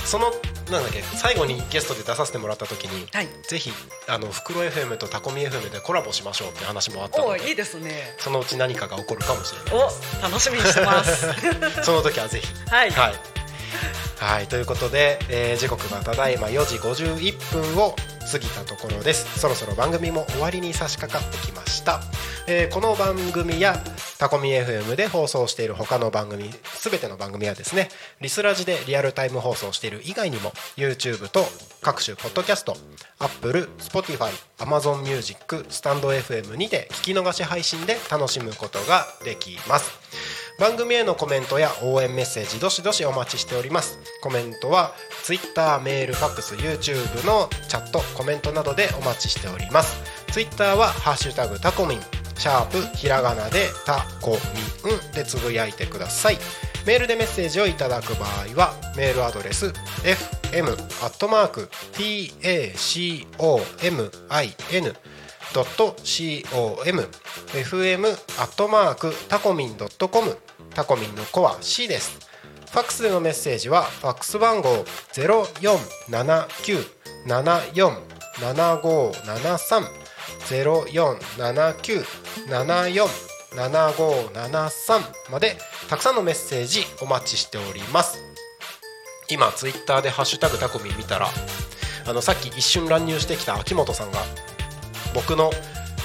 そのなんだっけ最後にゲストで出させてもらった時に、はい。ぜひあの袋 FM とタコミ FM でコラボしましょうって話もあったのでおいいですね。そのうち何かが起こるかもしれない。お楽しみにしてます。その時はぜひ。はい。はい、はいということで、えー時刻がただいま4時51分を過ぎたところです。そろそろ番組も終わりに差し掛かってきました、えーこの番組やタコミ FM で放送している他の番組全ての番組はですねリスラジでリアルタイム放送している以外にも YouTube と各種ポッドキャスト Apple、Spotify、Amazon Music、スタンド FM にて聞き逃し配信で楽しむことができます。番組へのコメントや応援メッセージどしどしお待ちしております。コメントは Twitter メールファックス YouTube のチャットコメントなどでお待ちしております。Twitter は「ハッシュタグタコミン」シャープひらがなでタコミンでつぶやいてください。メールでメッセージをいただく場合はメールアドレス fm.tacomin アットマーク tacomin ドット com fm アットマークタコミンドットコムタコミンの子は C です。ファックスでのメッセージはファックス番号ゼロ四七九七四七五七三ゼロ四七九七四七五七三までたくさんのメッセージお待ちしております。今ツイッターでハッシュタグタコミン見たらあのさっき一瞬乱入してきた秋元さんが僕の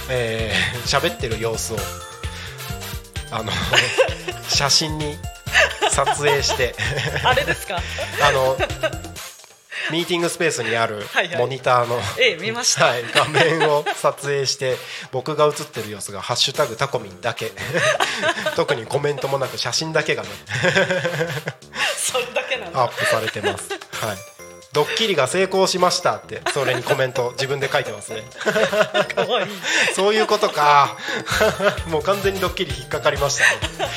えー 喋、ってる様子をあの 写真に撮影して あれですか？あのミーティングスペースにあるモニターの、ええ見ましたはい、画面を撮影して僕が写ってる様子が「ハッシュタグタコミン」だけ特にコメントもなく写真だけがねそれだけなんだ。アップされてます。はい。ドッキリが成功しましたってそれにコメント自分で書いてますね。可愛いい。そういうことか。もう完全にドッキリ引っかかりましたね。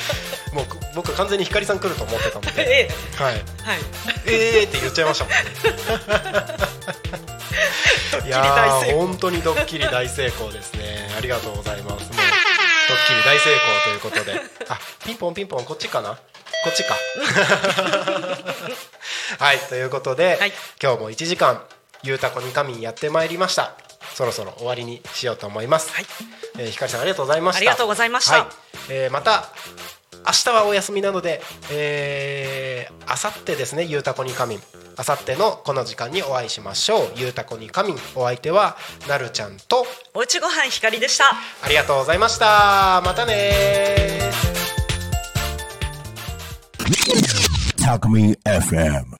もう僕完全に光さん来ると思ってたので、ええはい。はい。えーって言っちゃいましたもんね。いや。本当にドッキリ大成功ですね。ありがとうございます。キリ大成功ということで、あピンポンピンポンこっちかな？こっちか。はいということで、はい今日も1時間ゆうたこにかみんやってまいりました。そろそろ終わりにしようと思います。はいえーひかりさんありがとうございました。ありがとうございましたはいえーまた明日はお休みなので、えー、あさってですねゆうたこにかみんあさってのこの時間にお会いしましょうゆうたこにかみんお相手はなるちゃんとおうちごはん光でした。ありがとうございましたまたねー Talk Me FM.